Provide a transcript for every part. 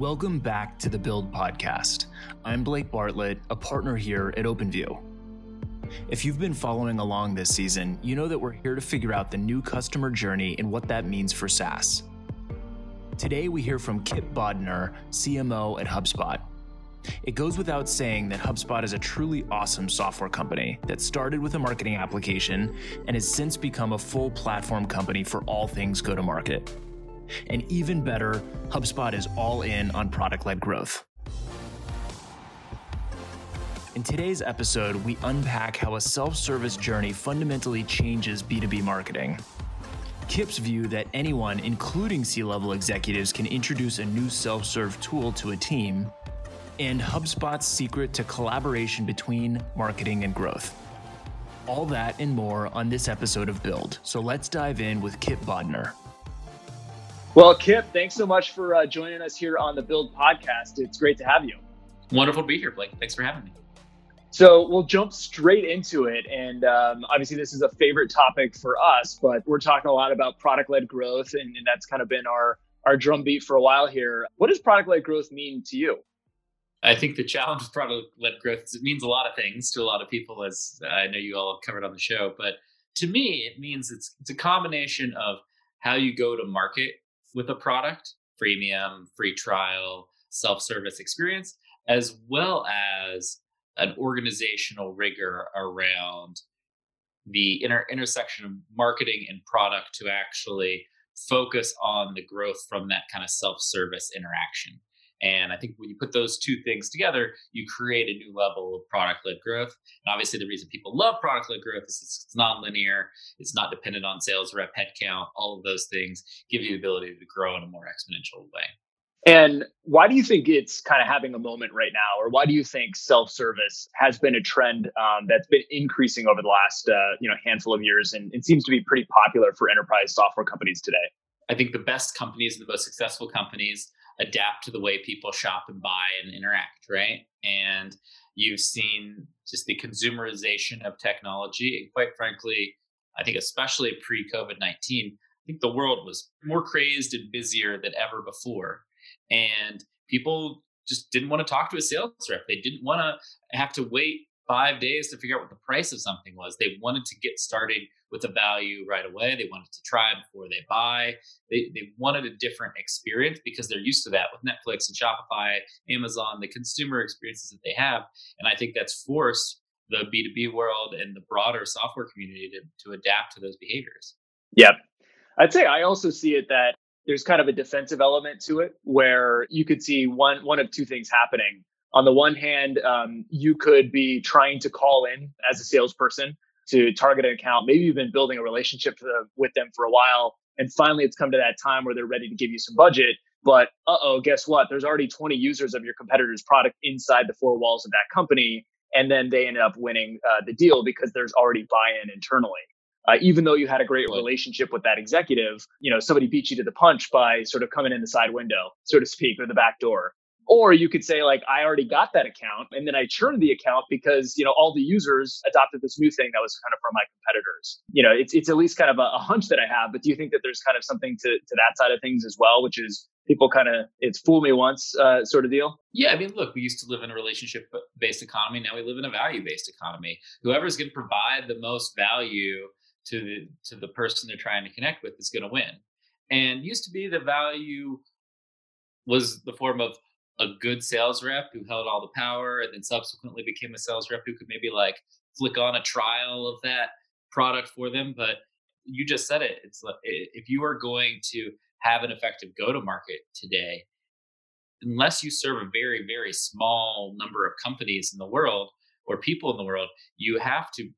Welcome back to the Build Podcast. I'm Blake Bartlett, a partner here at OpenView. If you've been following along this season, you know that we're here to figure out the new customer journey and what that means for SaaS. Today, we hear from Kip Bodnar, CMO at HubSpot. It goes without saying that HubSpot is a truly awesome software company that started with a marketing application and has since become a full platform company for all things go to market. And even better, HubSpot is all in on product led growth. In today's episode, we unpack how a self service journey fundamentally changes B2B marketing. Kip's view that anyone, including C level executives, can introduce a new self serve tool to a team, and HubSpot's secret to collaboration between marketing and growth. All that and more on this episode of Build. So let's dive in with Kip Bodnar. Well, Kip, thanks so much for uh, joining us here on the Build podcast. It's great to have you. Wonderful to be here, Blake. Thanks for having me. So we'll jump straight into it. And um, obviously, this is a favorite topic for us, but we're talking a lot about product led growth, and, and that's kind of been our, our drumbeat for a while here. What does product led growth mean to you? I think the challenge with product led growth is it means a lot of things to a lot of people, as I know you all have covered on the show. But to me, it means it's, it's a combination of how you go to market with a product, freemium, free trial, self service experience, as well as an organizational rigor around the inter- intersection of marketing and product to actually focus on the growth from that kind of self service interaction. And I think when you put those two things together, you create a new level of product led growth. And obviously, the reason people love product led growth is it's, nonlinear, it's not dependent on sales rep headcount. All of those things give you the ability to grow in a more exponential way. And why do you think it's kind of having a moment right now, or why do you think self-service has been a trend um, that's been increasing over the last uh, you know handful of years, and it seems to be pretty popular for enterprise software companies today? I think the best companies and the most successful companies adapt to the way people shop and buy and interact, right? And you've seen just the consumerization of technology. And quite frankly, I think especially pre COVID 19, I think the world was more crazed and busier than ever before. And people just didn't want to talk to a sales rep. They didn't want to have to wait five days to figure out what the price of something was. They wanted to get started with a value right away. They wanted to try before they buy. They, they wanted a different experience because they're used to that with Netflix and Shopify, Amazon, the consumer experiences that they have. And I think that's forced the B2B world and the broader software community to, to adapt to those behaviors. Yep. I'd say I also see it that there's kind of a defensive element to it where you could see one one of two things happening. On the one hand, um, you could be trying to call in as a salesperson to target an account. Maybe you've been building a relationship with them for a while, and finally it's come to that time where they're ready to give you some budget. But uh oh, guess what? There's already 20 users of your competitor's product inside the four walls of that company, and then they ended up winning uh, the deal because there's already buy-in internally. Uh, even though you had a great relationship with that executive, you know somebody beat you to the punch by sort of coming in the side window, so to speak, or the back door. Or you could say, like, I already got that account and then I churned the account because, you know, all the users adopted this new thing that was kind of from my competitors. You know, it's, it's at least kind of a, a hunch that I have, but do you think that there's kind of something to, to that side of things as well, which is people kind of, it's fool me once uh, sort of deal? Yeah. I mean, look, we used to live in a relationship based economy. Now we live in a value based economy. Whoever's going to provide the most value to the, to the person they're trying to connect with is going to win. And used to be the value was the form of a good sales rep who held all the power and then subsequently became a sales rep who could maybe like flick on a trial of that product for them but you just said it it's like if you are going to have an effective go to market today unless you serve a very very small number of companies in the world or people in the world you have to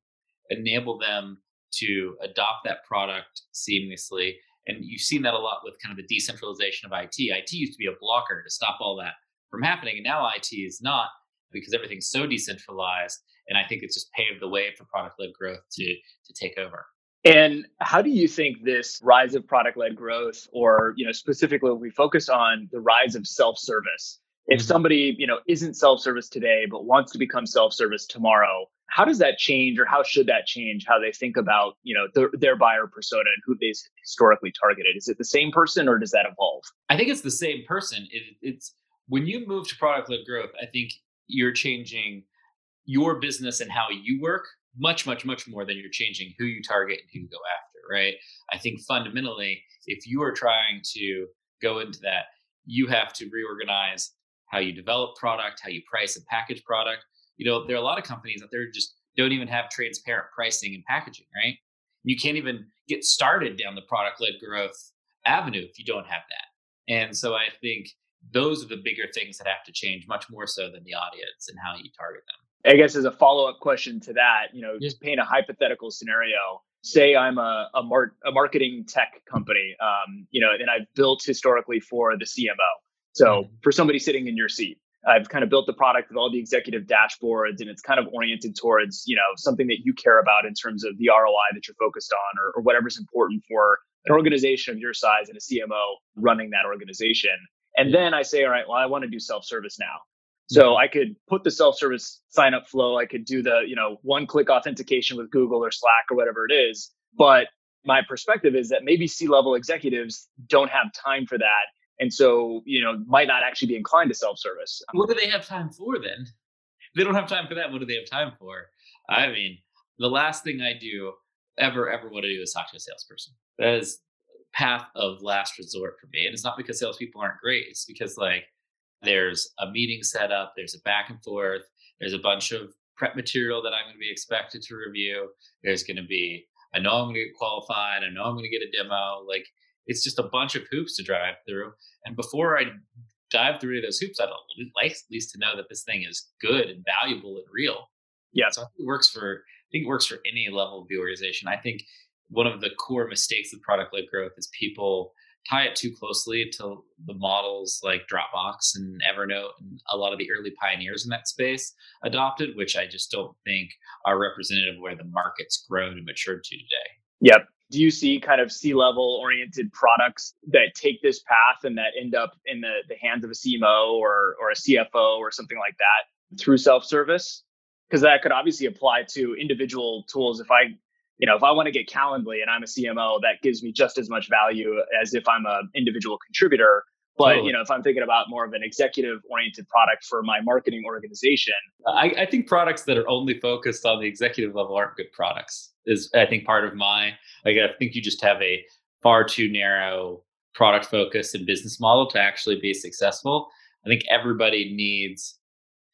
enable them to adopt that product seamlessly and you've seen that a lot with kind of the decentralization of IT. IT used to be a blocker to stop all that from happening. And now IT is not because everything's so decentralized. And I think it's just paved the way for product led growth to, to take over. And how do you think this rise of product led growth, or you know, specifically we focus on the rise of self service, if mm-hmm. somebody you know isn't self service today but wants to become self service tomorrow, how does that change, or how should that change how they think about you know their, their buyer persona and who they've historically targeted? Is it the same person, or does that evolve? I think it's the same person. It, it's when you move to product led growth, I think you're changing your business and how you work much, much, much more than you're changing who you target and who you go after, right? I think fundamentally, if you are trying to go into that, you have to reorganize how you develop product, how you price and package product. You know, there are a lot of companies out they're just don't even have transparent pricing and packaging, right? You can't even get started down the product led growth avenue if you don't have that. And so I think those are the bigger things that have to change much more so than the audience and how you target them. I guess as a follow up question to that, you know, just paint a hypothetical scenario. Say I'm a a, mar- a marketing tech company, um, you know, and I've built historically for the CMO. So mm-hmm. for somebody sitting in your seat, I've kind of built the product with all the executive dashboards, and it's kind of oriented towards you know something that you care about in terms of the ROI that you're focused on, or, or whatever's important for an organization of your size and a CMO running that organization. And then I say, all right, well, I want to do self-service now. So mm-hmm. I could put the self-service sign up flow. I could do the, you know, one click authentication with Google or Slack or whatever it is. But my perspective is that maybe C-level executives don't have time for that. And so, you know, might not actually be inclined to self-service. What do they have time for then? They don't have time for that. What do they have time for? I mean, the last thing I do ever, ever want to do is talk to a salesperson. That is path of last resort for me. And it's not because salespeople aren't great. It's because like there's a meeting set up, there's a back and forth, there's a bunch of prep material that I'm going to be expected to review. There's going to be, I know I'm going to get qualified. I know I'm going to get a demo. Like it's just a bunch of hoops to drive through. And before I dive through those hoops, I'd like at least to know that this thing is good and valuable and real. Yeah. So I think it works for, I think it works for any level of the organization. I think one of the core mistakes of product led growth is people tie it too closely to the models like Dropbox and Evernote and a lot of the early pioneers in that space adopted, which I just don't think are representative of where the market's grown and matured to today. Yep. Do you see kind of C level oriented products that take this path and that end up in the, the hands of a CMO or, or a CFO or something like that through self service? Because that could obviously apply to individual tools. If I you know, if I want to get Calendly and I'm a CMO, that gives me just as much value as if I'm an individual contributor. But totally. you know, if I'm thinking about more of an executive oriented product for my marketing organization, I, I, think products that are only focused on the executive level aren't good products. Is I think part of my like I think you just have a far too narrow product focus and business model to actually be successful. I think everybody needs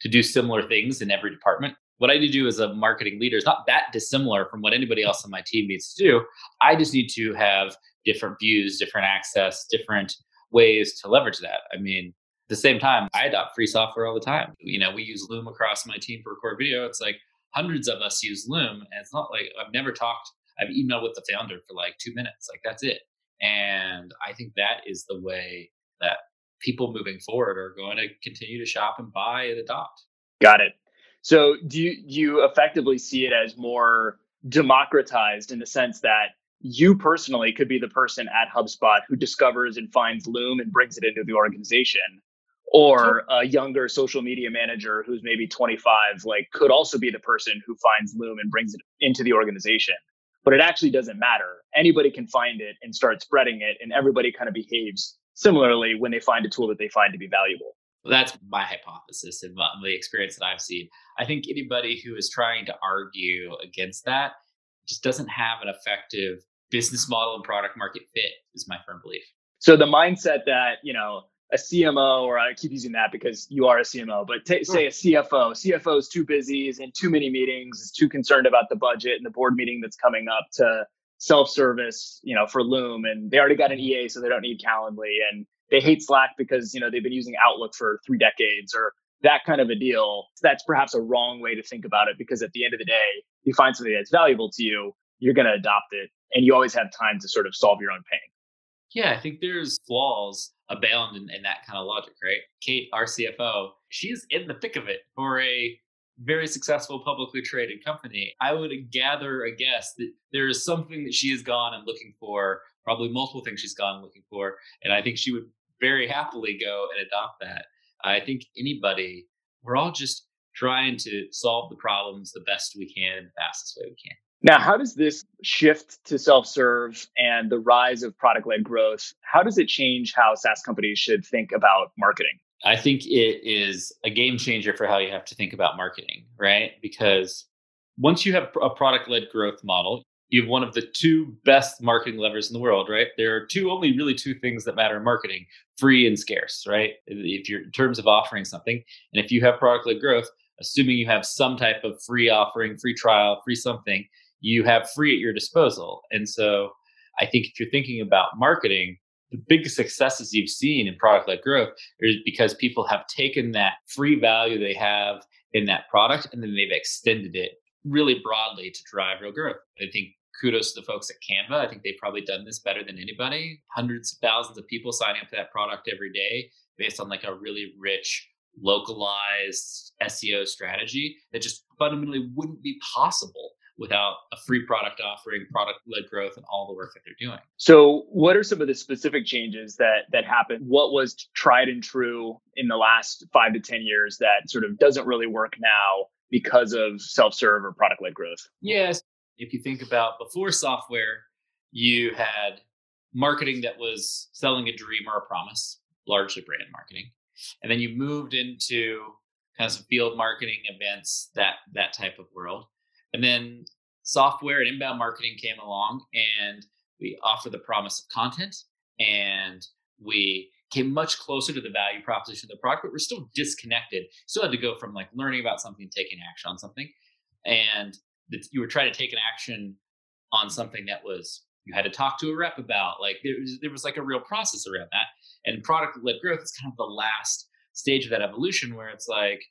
to do similar things in every department what I need to do as a marketing leader is not that dissimilar from what anybody else on my team needs to do. I just need to have different views, different access, different ways to leverage that. I mean, at the same time, I adopt free software all the time. You know, we use Loom across my team for record video. It's like hundreds of us use Loom, and it's not like I've never talked. I've emailed with the founder for like two minutes. Like that's it. And I think that is the way that people moving forward are going to continue to shop and buy and adopt. Got it. So do you, you effectively see it as more democratized in the sense that you personally could be the person at HubSpot who discovers and finds Loom and brings it into the organization? Or a younger social media manager who's maybe 25, like could also be the person who finds Loom and brings it into the organization. But it actually doesn't matter. Anybody can find it and start spreading it, and everybody kind of behaves similarly when they find a tool that they find to be valuable. That's my hypothesis and the experience that I've seen. I think anybody who is trying to argue against that just doesn't have an effective business model and product market fit, is my firm belief. So the mindset that, you know, a CMO, or I keep using that because you are a CMO, but t- say a CFO. CFO is too busy, is in too many meetings, is too concerned about the budget and the board meeting that's coming up to self-service, you know, for Loom, and they already got an mm-hmm. EA, so they don't need Calendly, and they hate Slack because you know they've been using Outlook for three decades or that kind of a deal. That's perhaps a wrong way to think about it because at the end of the day, you find something that's valuable to you, you're going to adopt it, and you always have time to sort of solve your own pain. Yeah, I think there's flaws abound in, in that kind of logic, right? Kate, our CFO, she's in the thick of it for a very successful publicly traded company. I would gather a guess that there is something that she has gone and looking for, probably multiple things she's gone looking for. And I think she would very happily go and adopt that. I think anybody, we're all just trying to solve the problems the best we can, the fastest way we can. Now, how does this shift to self serve and the rise of product led growth? How does it change how SaaS companies should think about marketing? I think it is a game changer for how you have to think about marketing, right? Because once you have a product led growth model, you have one of the two best marketing levers in the world, right? There are two, only really two things that matter in marketing free and scarce, right? If you're in terms of offering something, and if you have product led growth, assuming you have some type of free offering, free trial, free something, you have free at your disposal. And so I think if you're thinking about marketing, the biggest successes you've seen in product led growth is because people have taken that free value they have in that product and then they've extended it really broadly to drive real growth. I think kudos to the folks at Canva. I think they've probably done this better than anybody. Hundreds of thousands of people signing up to that product every day based on like a really rich, localized SEO strategy that just fundamentally wouldn't be possible without a free product offering, product led growth, and all the work that they're doing. So, what are some of the specific changes that that happened? What was tried and true in the last five to ten years that sort of doesn't really work now because of self serve or product led growth? Yes, if you think about before software, you had marketing that was selling a dream or a promise, largely brand marketing. And then you moved into kind of some field marketing events, that that type of world. And then software and inbound marketing came along and we offer the promise of content and we came much closer to the value proposition of the product, but we're still disconnected. Still had to go from like learning about something, taking action on something. And you were trying to take an action on something that was you had to talk to a rep about like there was, there was like a real process around that. And product led growth is kind of the last stage of that evolution where it's like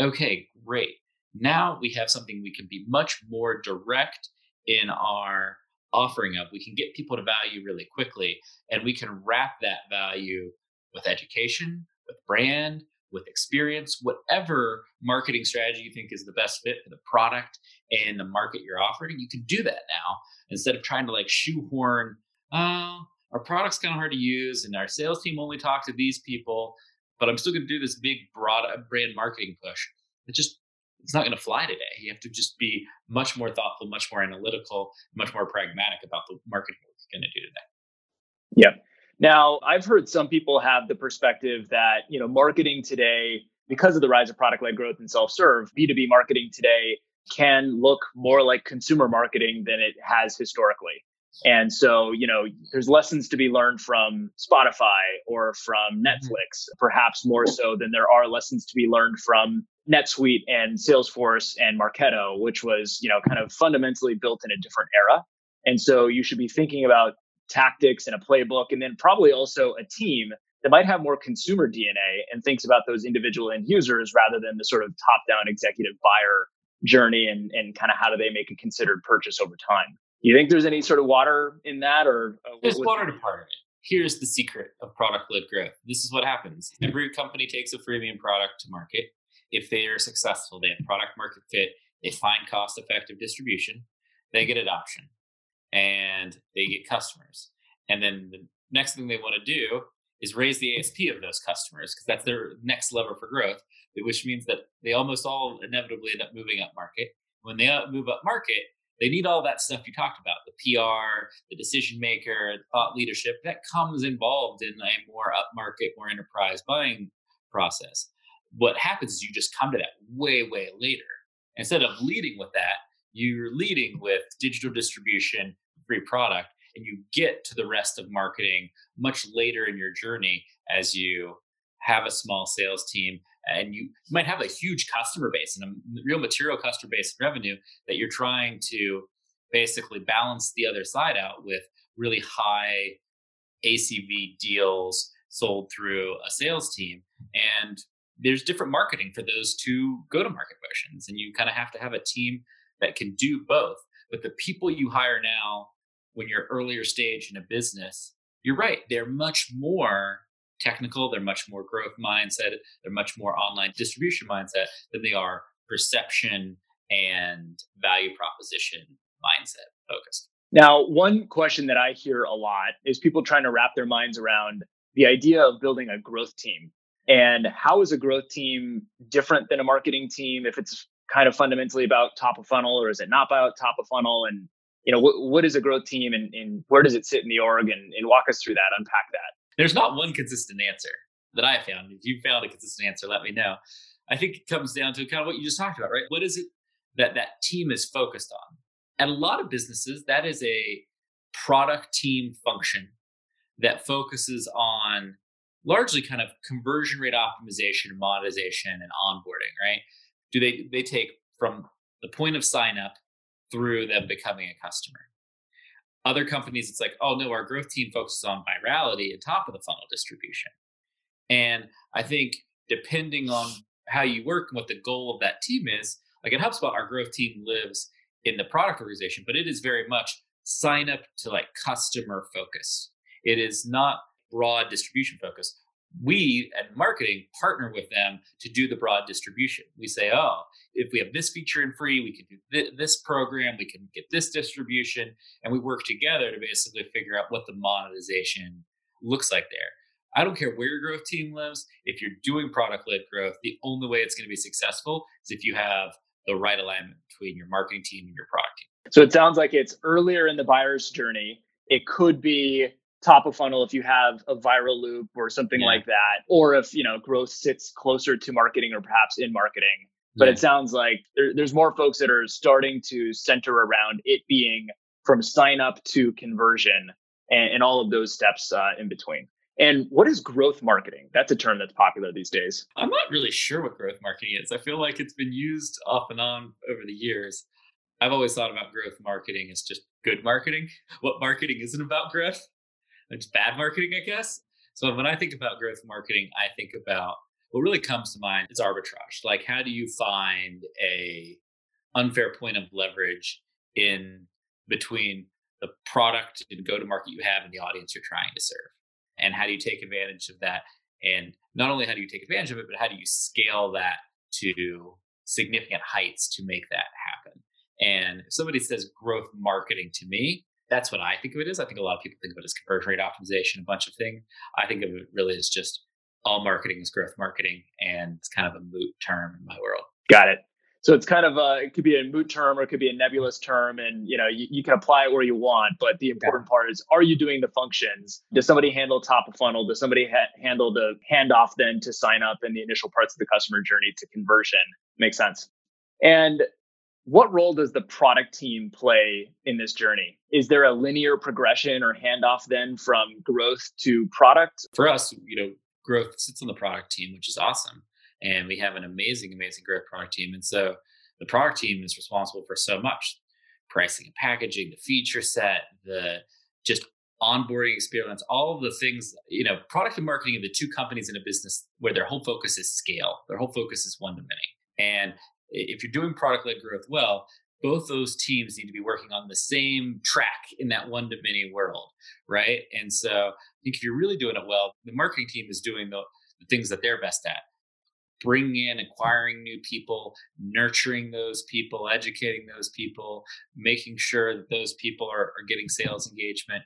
okay great. Now we have something we can be much more direct in our offering of. We can get people to value really quickly and we can wrap that value with education with brand with experience, whatever marketing strategy you think is the best fit for the product and the market you're offering, you can do that now instead of trying to like shoehorn, oh, our product's kind of hard to use and our sales team only talk to these people, but I'm still going to do this big broad uh, brand marketing push. It just it's not going to fly today. You have to just be much more thoughtful, much more analytical, much more pragmatic about the marketing you're going to do today. Yeah. Now, I've heard some people have the perspective that, you know, marketing today, because of the rise of product led growth and self serve, B2B marketing today can look more like consumer marketing than it has historically. And so, you know, there's lessons to be learned from Spotify or from mm-hmm. Netflix, perhaps more so than there are lessons to be learned from NetSuite and Salesforce and Marketo, which was, you know, kind of fundamentally built in a different era. And so you should be thinking about tactics and a playbook, and then probably also a team that might have more consumer DNA and thinks about those individual end users rather than the sort of top down executive buyer journey and, and kind of how do they make a considered purchase over time. You think there's any sort of water in that or? Uh, there's water to part of it. Here's the secret of product led growth. This is what happens. Every company takes a freemium product to market. If they are successful, they have product market fit, they find cost effective distribution, they get adoption and they get customers. And then the next thing they want to do is raise the ASP of those customers because that's their next lever for growth, which means that they almost all inevitably end up moving up market. When they move up market, they need all that stuff you talked about the PR, the decision maker, the thought leadership that comes involved in a more up market, more enterprise buying process. What happens is you just come to that way, way later. Instead of leading with that, you're leading with digital distribution, free product and you get to the rest of marketing much later in your journey as you have a small sales team and you might have a huge customer base and a real material customer base and revenue that you're trying to basically balance the other side out with really high ACV deals sold through a sales team. And there's different marketing for those two go to market motions and you kind of have to have a team that can do both. But the people you hire now when you're earlier stage in a business, you're right. They're much more technical. They're much more growth mindset. They're much more online distribution mindset than they are perception and value proposition mindset focused. Now, one question that I hear a lot is people trying to wrap their minds around the idea of building a growth team. And how is a growth team different than a marketing team if it's kind of fundamentally about top of funnel or is it not about top of funnel? And you know, what, what is a growth team and, and where does it sit in the org and, and walk us through that, unpack that. There's not one consistent answer. that I found. If you found a consistent answer, let me know. I think it comes down to kind of what you just talked about, right? What is it that that team is focused on? At a lot of businesses, that is a product team function that focuses on largely kind of conversion rate optimization, monetization, and onboarding, right? Do they they take from the point of sign up through them becoming a customer? Other companies, it's like, oh no, our growth team focuses on virality and top of the funnel distribution. And I think depending on how you work and what the goal of that team is, like at HubSpot, our growth team lives in the product organization, but it is very much sign up to like customer focus. It is not broad distribution focus. We at marketing partner with them to do the broad distribution. We say, oh, if we have this feature in free, we can do th- this program, we can get this distribution, and we work together to basically figure out what the monetization looks like there. I don't care where your growth team lives. If you're doing product led growth, the only way it's going to be successful is if you have the right alignment between your marketing team and your product team. So it sounds like it's earlier in the buyer's journey. It could be top of funnel if you have a viral loop or something yeah. like that, or if you know growth sits closer to marketing or perhaps in marketing. But yeah. it sounds like there, there's more folks that are starting to center around it being from sign up to conversion and, and all of those steps uh, in between. And what is growth marketing? That's a term that's popular these days. I'm not really sure what growth marketing is. I feel like it's been used off and on over the years. I've always thought about growth marketing as just good marketing. What marketing isn't about growth? It's bad marketing, I guess. So when I think about growth marketing, I think about what really comes to mind is arbitrage. Like how do you find a unfair point of leverage in between the product and go to market you have and the audience you're trying to serve? and how do you take advantage of that and not only how do you take advantage of it but how do you scale that to significant heights to make that happen and if somebody says growth marketing to me that's what i think of it as i think a lot of people think of it as conversion rate optimization a bunch of things i think of it really as just all marketing is growth marketing and it's kind of a moot term in my world got it so it's kind of a, it could be a moot term or it could be a nebulous term, and you know you, you can apply it where you want. But the important part is, are you doing the functions? Does somebody handle top of funnel? Does somebody ha- handle the handoff then to sign up and the initial parts of the customer journey to conversion? Makes sense. And what role does the product team play in this journey? Is there a linear progression or handoff then from growth to product? For us, you know, growth sits on the product team, which is awesome and we have an amazing, amazing growth product team. And so the product team is responsible for so much pricing and packaging, the feature set, the just onboarding experience, all of the things, you know, product and marketing are the two companies in a business where their whole focus is scale. Their whole focus is one to many. And if you're doing product led growth well, both those teams need to be working on the same track in that one to many world, right? And so I think if you're really doing it well, the marketing team is doing the, the things that they're best at bringing in, acquiring new people, nurturing those people, educating those people, making sure that those people are, are getting sales engagement.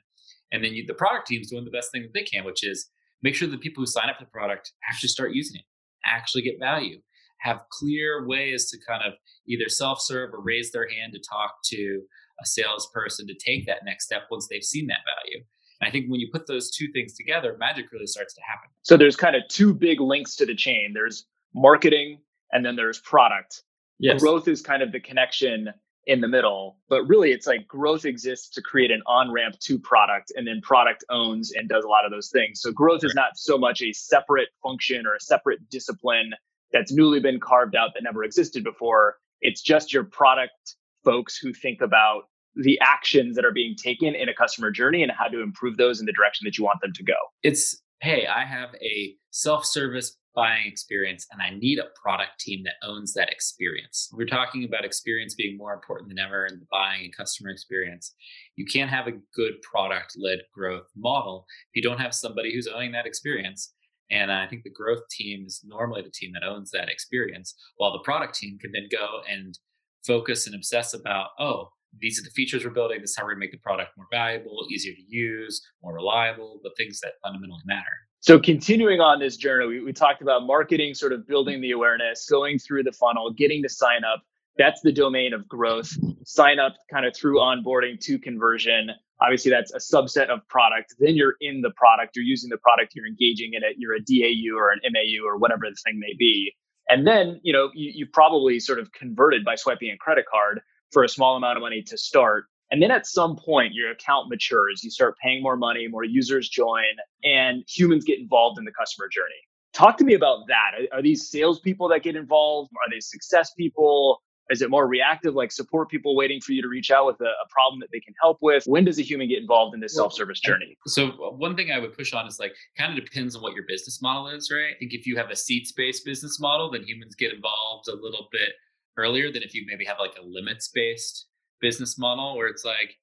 And then you, the product team's doing the best thing that they can, which is make sure the people who sign up for the product actually start using it, actually get value, have clear ways to kind of either self serve or raise their hand to talk to a salesperson to take that next step once they've seen that value. And I think when you put those two things together, magic really starts to happen. So there's kind of two big links to the chain. There's marketing and then there's product. Yes. Growth is kind of the connection in the middle, but really it's like growth exists to create an on ramp to product, and then product owns and does a lot of those things. So growth is not so much a separate function or a separate discipline that's newly been carved out that never existed before. It's just your product folks who think about the actions that are being taken in a customer journey and how to improve those in the direction that you want them to go. It's hey, I have a self service buying experience and I need a product team that owns that experience. We're talking about experience being more important than ever in the buying and customer experience. You can't have a good product led growth model if you don't have somebody who's owning that experience. And I think the growth team is normally the team that owns that experience, while the product team can then go and focus and obsess about, oh, these are the features we're building. This is how to make the product more valuable, easier to use, more reliable, the things that fundamentally matter. So continuing on this journey, we, we talked about marketing, sort of building the awareness, going through the funnel, getting to sign up. That's the domain of growth. Sign up kind of through onboarding to conversion. Obviously, that's a subset of product. Then you're in the product, you're using the product, you're engaging in it, you're a DAU or an MAU or whatever the thing may be. And then, you know, you, you probably sort of converted by swiping a credit card for a small amount of money to start. And then at some point, your account matures, you start paying more money, more users join, and humans get involved in the customer journey. Talk to me about that. Are, are these salespeople that get involved? Are they success people? Is it more reactive, like support people waiting for you to reach out with a, a problem that they can help with? When does a human get involved in this well, self-service journey? So uh, one thing I would push on is like kind of depends on what your business model is, right? I think if you have a seats-based business model, then humans get involved a little bit earlier than if you maybe have like a limits-based business model where it's like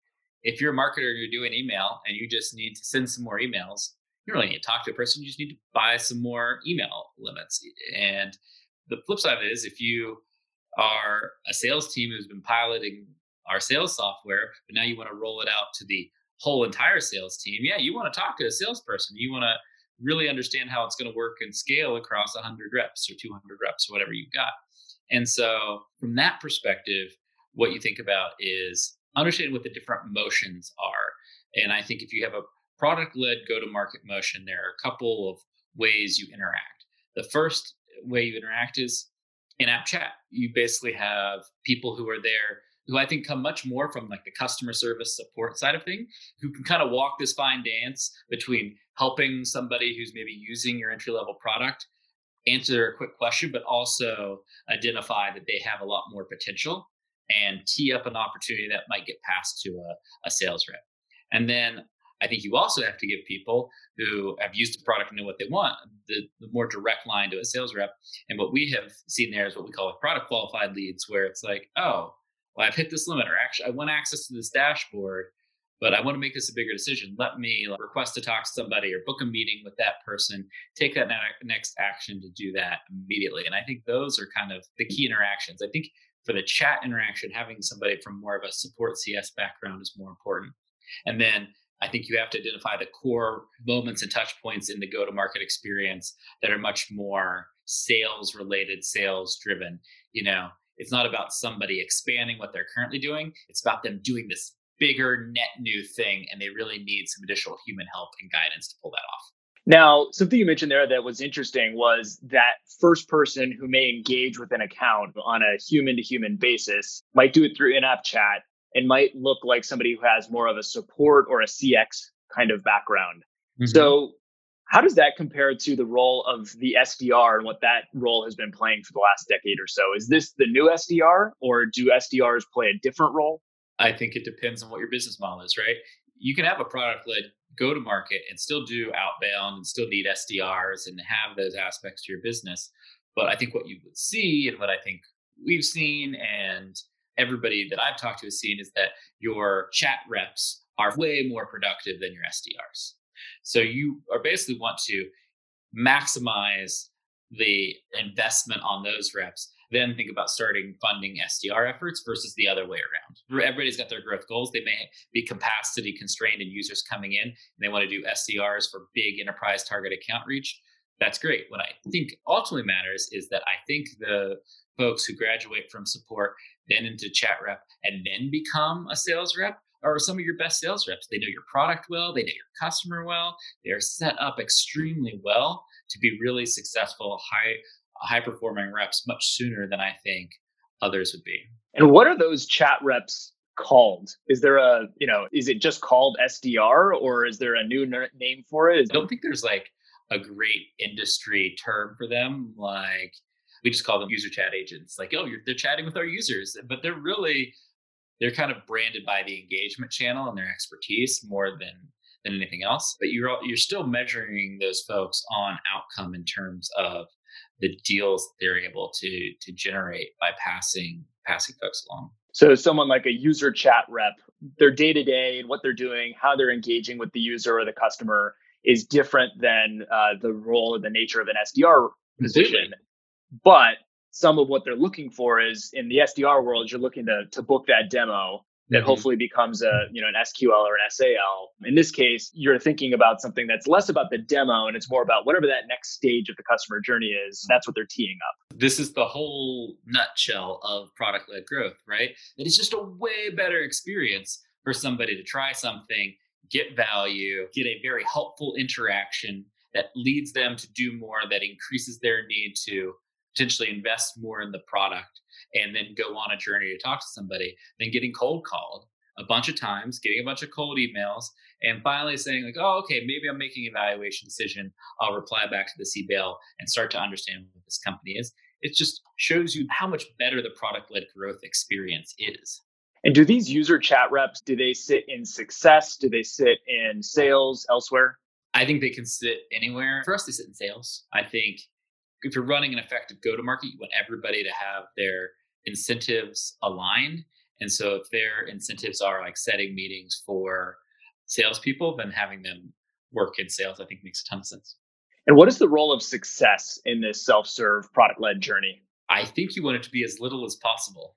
if you're a marketer and you're doing email and you just need to send some more emails, you don't really need to talk to a person. You just need to buy some more email limits. And the flip side of it is if you are a sales team who's been piloting our sales software, but now you want to roll it out to the whole entire sales team. Yeah, you want to talk to a salesperson. You want to really understand how it's going to work and scale across 100 reps or 200 reps or whatever you've got. And so, from that perspective, what you think about is understanding what the different motions are. And I think if you have a product led go to market motion, there are a couple of ways you interact. The first way you interact is in app chat. You basically have people who are there who I think come much more from like the customer service support side of thing, who can kind of walk this fine dance between helping somebody who's maybe using your entry level product answer a quick question, but also identify that they have a lot more potential and tee up an opportunity that might get passed to a, a sales rep. And then I think you also have to give people who have used the product and know what they want the, the, more direct line to a sales rep. And what we have seen there is what we call a product qualified leads, where it's like, oh, well, I've hit this limit, or actually, I want access to this dashboard, but I want to make this a bigger decision. Let me request to talk to somebody or book a meeting with that person, take that next action to do that immediately. And I think those are kind of the key interactions. I think for the chat interaction, having somebody from more of a support CS background is more important. And then I think you have to identify the core moments and touch points in the go to market experience that are much more sales related, sales driven. You know, it's not about somebody expanding what they're currently doing, it's about them doing this bigger net new thing and they really need some additional human help and guidance to pull that off. Now, something you mentioned there that was interesting was that first person who may engage with an account on a human to human basis might do it through in app chat and might look like somebody who has more of a support or a CX kind of background. Mm-hmm. So, how does that compare to the role of the SDR and what that role has been playing for the last decade or so? Is this the new SDR or do SDRs play a different role? I think it depends on what your business model is, right? You can have a product led go to market and still do outbound and still need SDRs and have those aspects to your business. But I think what you would see and what I think we've seen and everybody that I've talked to has seen is that your chat reps are way more productive than your SDRs. So you are basically want to maximize the investment on those reps, then think about starting funding SDR efforts versus the other way around. Everybody's got their growth goals. They may be capacity constrained and users coming in and they want to do SDRs for big enterprise target account reach. That's great. What I think ultimately matters is that I think the folks who graduate from support then into chat rep and then become a sales rep are some of your best sales reps. They know your product well, they know your customer well, they're set up extremely well to be really successful, high high performing reps much sooner than I think others would be. And what are those chat reps called? Is there a, you know, is it just called SDR or is there a new name for it? I don't think there's like a great industry term for them. Like we just call them user chat agents. Like, oh, they're chatting with our users, but they're really they're kind of branded by the engagement channel and their expertise more than than anything else. But you're you're still measuring those folks on outcome in terms of the deals they're able to to generate by passing passing folks along. So someone like a user chat rep, their day to day and what they're doing, how they're engaging with the user or the customer is different than uh, the role or the nature of an SDR position. But some of what they're looking for is in the SDR world, you're looking to to book that demo that mm-hmm. hopefully becomes a you know an SQL or an SAL. In this case, you're thinking about something that's less about the demo and it's more about whatever that next stage of the customer journey is. That's what they're teeing up. This is the whole nutshell of product led growth, right? It is just a way better experience for somebody to try something, get value, get a very helpful interaction that leads them to do more, that increases their need to potentially invest more in the product and then go on a journey to talk to somebody, than getting cold called a bunch of times, getting a bunch of cold emails, and finally saying like, "Oh, okay, maybe I'm making an evaluation decision. I'll reply back to the CBL and start to understand what this company is." It just shows you how much better the product-led growth experience is. And do these user chat reps do they sit in success? Do they sit in sales elsewhere? I think they can sit anywhere. For us, they sit in sales. I think if you're running an effective go to market, you want everybody to have their incentives aligned. And so if their incentives are like setting meetings for salespeople, then having them work in sales, I think makes a ton of sense. And what is the role of success in this self serve product led journey? I think you want it to be as little as possible.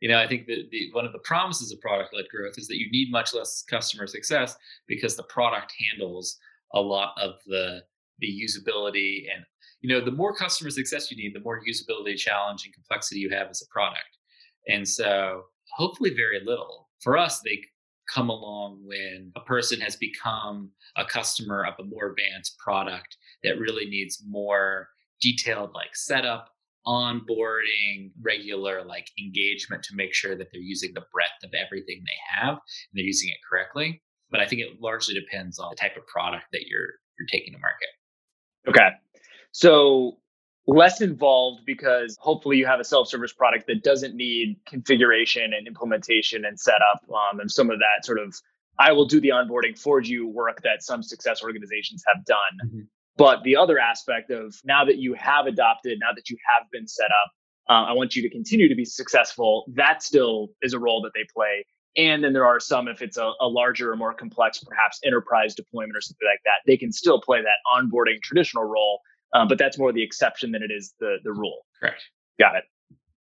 You know, I think that the, one of the promises of product led growth is that you need much less customer success because the product handles a lot of the the usability and you know the more customer success you need the more usability challenge and complexity you have as a product. And so hopefully very little. For us they come along when a person has become a customer of a more advanced product that really needs more detailed like setup onboarding regular like engagement to make sure that they're using the breadth of everything they have and they're using it correctly. But i think it largely depends on the type of product that you're you're taking to market. Okay so less involved because hopefully you have a self-service product that doesn't need configuration and implementation and setup um, and some of that sort of i will do the onboarding for you work that some success organizations have done mm-hmm. but the other aspect of now that you have adopted now that you have been set up uh, i want you to continue to be successful that still is a role that they play and then there are some if it's a, a larger or more complex perhaps enterprise deployment or something like that they can still play that onboarding traditional role um, but that's more the exception than it is the the rule. Correct. Got it.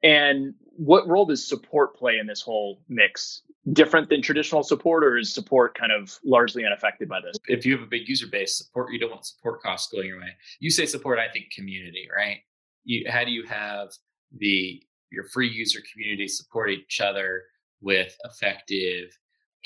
And what role does support play in this whole mix? Different than traditional support, or is support kind of largely unaffected by this? If you have a big user base, support you don't want support costs going your way. You say support, I think community, right? You how do you have the your free user community support each other with effective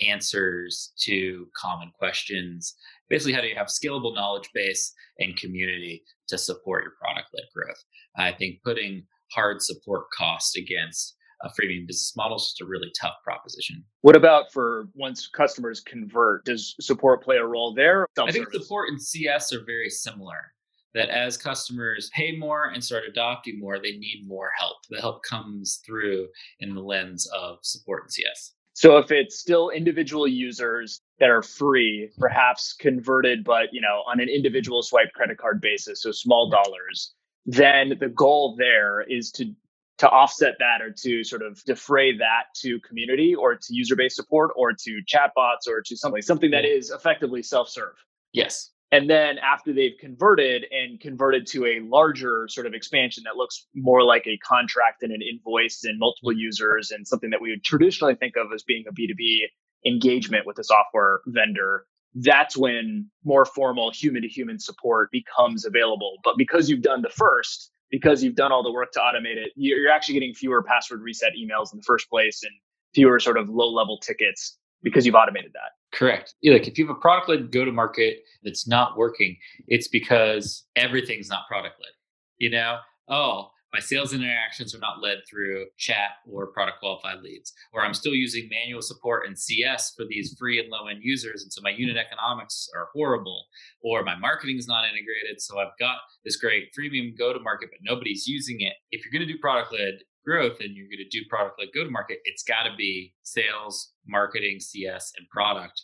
answers to common questions. Basically, how do you have scalable knowledge base and community to support your product led growth? I think putting hard support cost against a freemium business model is just a really tough proposition. What about for once customers convert? Does support play a role there? I think support and CS are very similar. That as customers pay more and start adopting more, they need more help. The help comes through in the lens of support and CS. So if it's still individual users that are free, perhaps converted, but you know, on an individual swipe credit card basis, so small dollars, then the goal there is to to offset that or to sort of defray that to community or to user-based support or to chatbots or to something something that is effectively self-serve. Yes. And then after they've converted and converted to a larger sort of expansion that looks more like a contract and an invoice and multiple mm-hmm. users and something that we would traditionally think of as being a B2B engagement with a software vendor, that's when more formal human to human support becomes available. But because you've done the first, because you've done all the work to automate it, you're actually getting fewer password reset emails in the first place and fewer sort of low level tickets because you've automated that. Correct. Like if you have a product led go to market that's not working, it's because everything's not product led. You know, oh, my sales interactions are not led through chat or product qualified leads, or I'm still using manual support and CS for these free and low end users. And so my unit economics are horrible, or my marketing is not integrated. So I've got this great freemium go to market, but nobody's using it. If you're going to do product led, growth and you're going to do product led go to market, it's got to be sales, marketing, CS, and product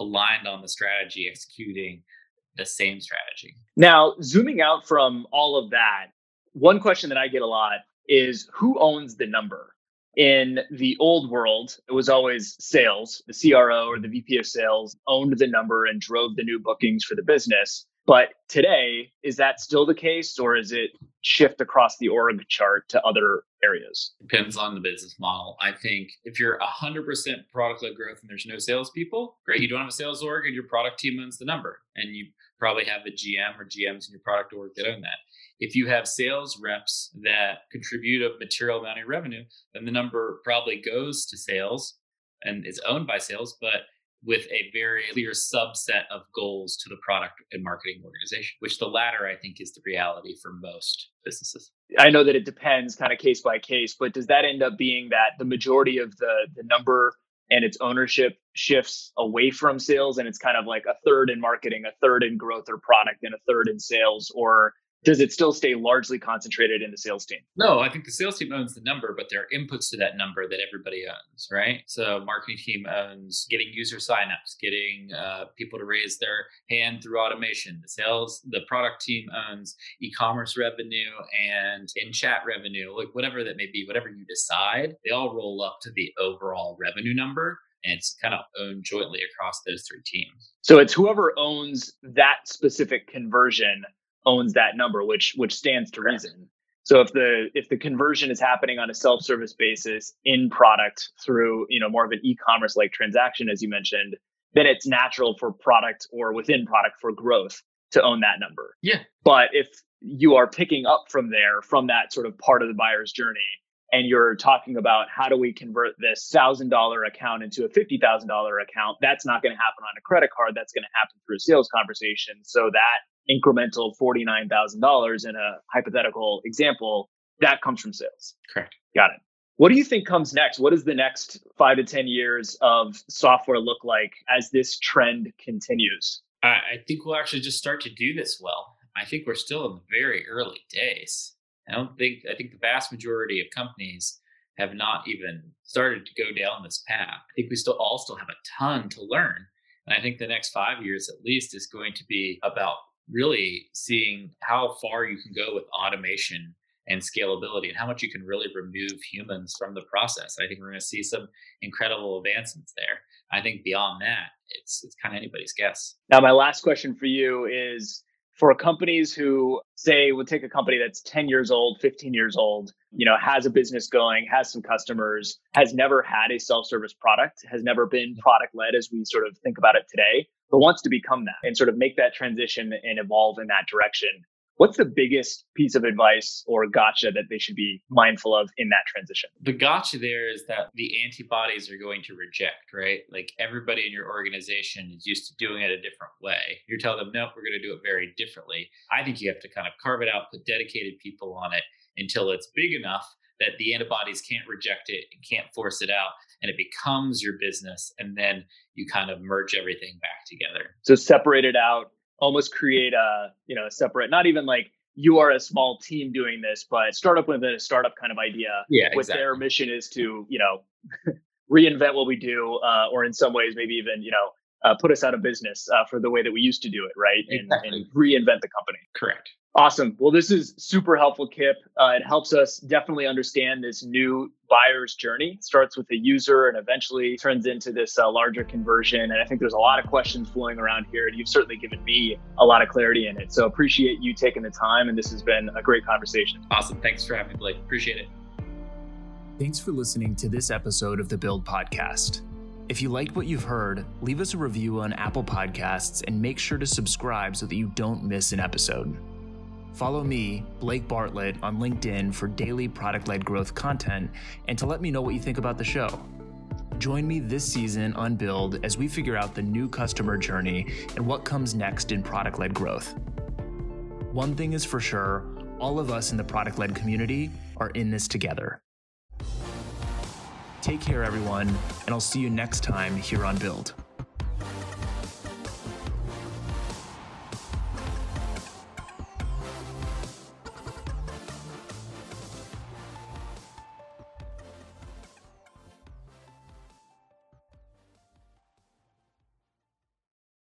aligned on the strategy, executing the same strategy. Now, zooming out from all of that, one question that I get a lot is who owns the number? In the old world, it was always sales. The CRO or the VP of sales owned the number and drove the new bookings for the business. But today, is that still the case or is it shift across the org chart to other areas? Depends on the business model. I think if you're 100% product led growth and there's no salespeople, great. You don't have a sales org and your product team owns the number. And you probably have a GM or GMs in your product org that own that. If you have sales reps that contribute a material amount of revenue, then the number probably goes to sales and is owned by sales, but with a very clear subset of goals to the product and marketing organization, which the latter I think is the reality for most businesses. I know that it depends kind of case by case, but does that end up being that the majority of the the number and its ownership shifts away from sales and it's kind of like a third in marketing, a third in growth or product and a third in sales or does it still stay largely concentrated in the sales team? No, I think the sales team owns the number, but there are inputs to that number that everybody owns, right? So marketing team owns getting user signups, getting uh, people to raise their hand through automation. The sales, the product team owns e-commerce revenue and in-chat revenue, like whatever that may be, whatever you decide, they all roll up to the overall revenue number and it's kind of owned jointly across those three teams. So it's whoever owns that specific conversion owns that number, which which stands to reason. So if the if the conversion is happening on a self-service basis in product through you know more of an e-commerce like transaction as you mentioned, then it's natural for product or within product for growth to own that number. Yeah. But if you are picking up from there from that sort of part of the buyer's journey and you're talking about how do we convert this thousand dollar account into a fifty thousand dollar account, that's not going to happen on a credit card. That's going to happen through a sales conversation. So that incremental $49,000 in a hypothetical example, that comes from sales. Correct. Got it. What do you think comes next? What does the next five to 10 years of software look like as this trend continues? I think we'll actually just start to do this well. I think we're still in the very early days. I don't think, I think the vast majority of companies have not even started to go down this path. I think we still all still have a ton to learn. And I think the next five years at least is going to be about really seeing how far you can go with automation and scalability and how much you can really remove humans from the process. I think we're going to see some incredible advancements there. I think beyond that, it's it's kind of anybody's guess. Now, my last question for you is for companies who say we'll take a company that's 10 years old 15 years old you know has a business going has some customers has never had a self-service product has never been product led as we sort of think about it today but wants to become that and sort of make that transition and evolve in that direction. What's the biggest piece of advice or gotcha that they should be mindful of in that transition? The gotcha there is that the antibodies are going to reject, right? Like everybody in your organization is used to doing it a different way. You're telling them, no, we're going to do it very differently. I think you have to kind of carve it out, put dedicated people on it until it's big enough that the antibodies can't reject it and can't force it out and it becomes your business and then you kind of merge everything back together so separate it out almost create a you know a separate not even like you are a small team doing this but startup with a startup kind of idea yeah with exactly. their mission is to you know reinvent what we do uh, or in some ways maybe even you know uh, put us out of business uh, for the way that we used to do it right and, exactly. and reinvent the company correct Awesome. Well, this is super helpful, Kip. Uh, it helps us definitely understand this new buyer's journey. It starts with a user and eventually turns into this uh, larger conversion. And I think there's a lot of questions flowing around here, and you've certainly given me a lot of clarity in it. So appreciate you taking the time, and this has been a great conversation. Awesome. Thanks for having me, Blake. Appreciate it. Thanks for listening to this episode of the Build Podcast. If you liked what you've heard, leave us a review on Apple Podcasts and make sure to subscribe so that you don't miss an episode. Follow me, Blake Bartlett, on LinkedIn for daily product led growth content and to let me know what you think about the show. Join me this season on Build as we figure out the new customer journey and what comes next in product led growth. One thing is for sure all of us in the product led community are in this together. Take care, everyone, and I'll see you next time here on Build.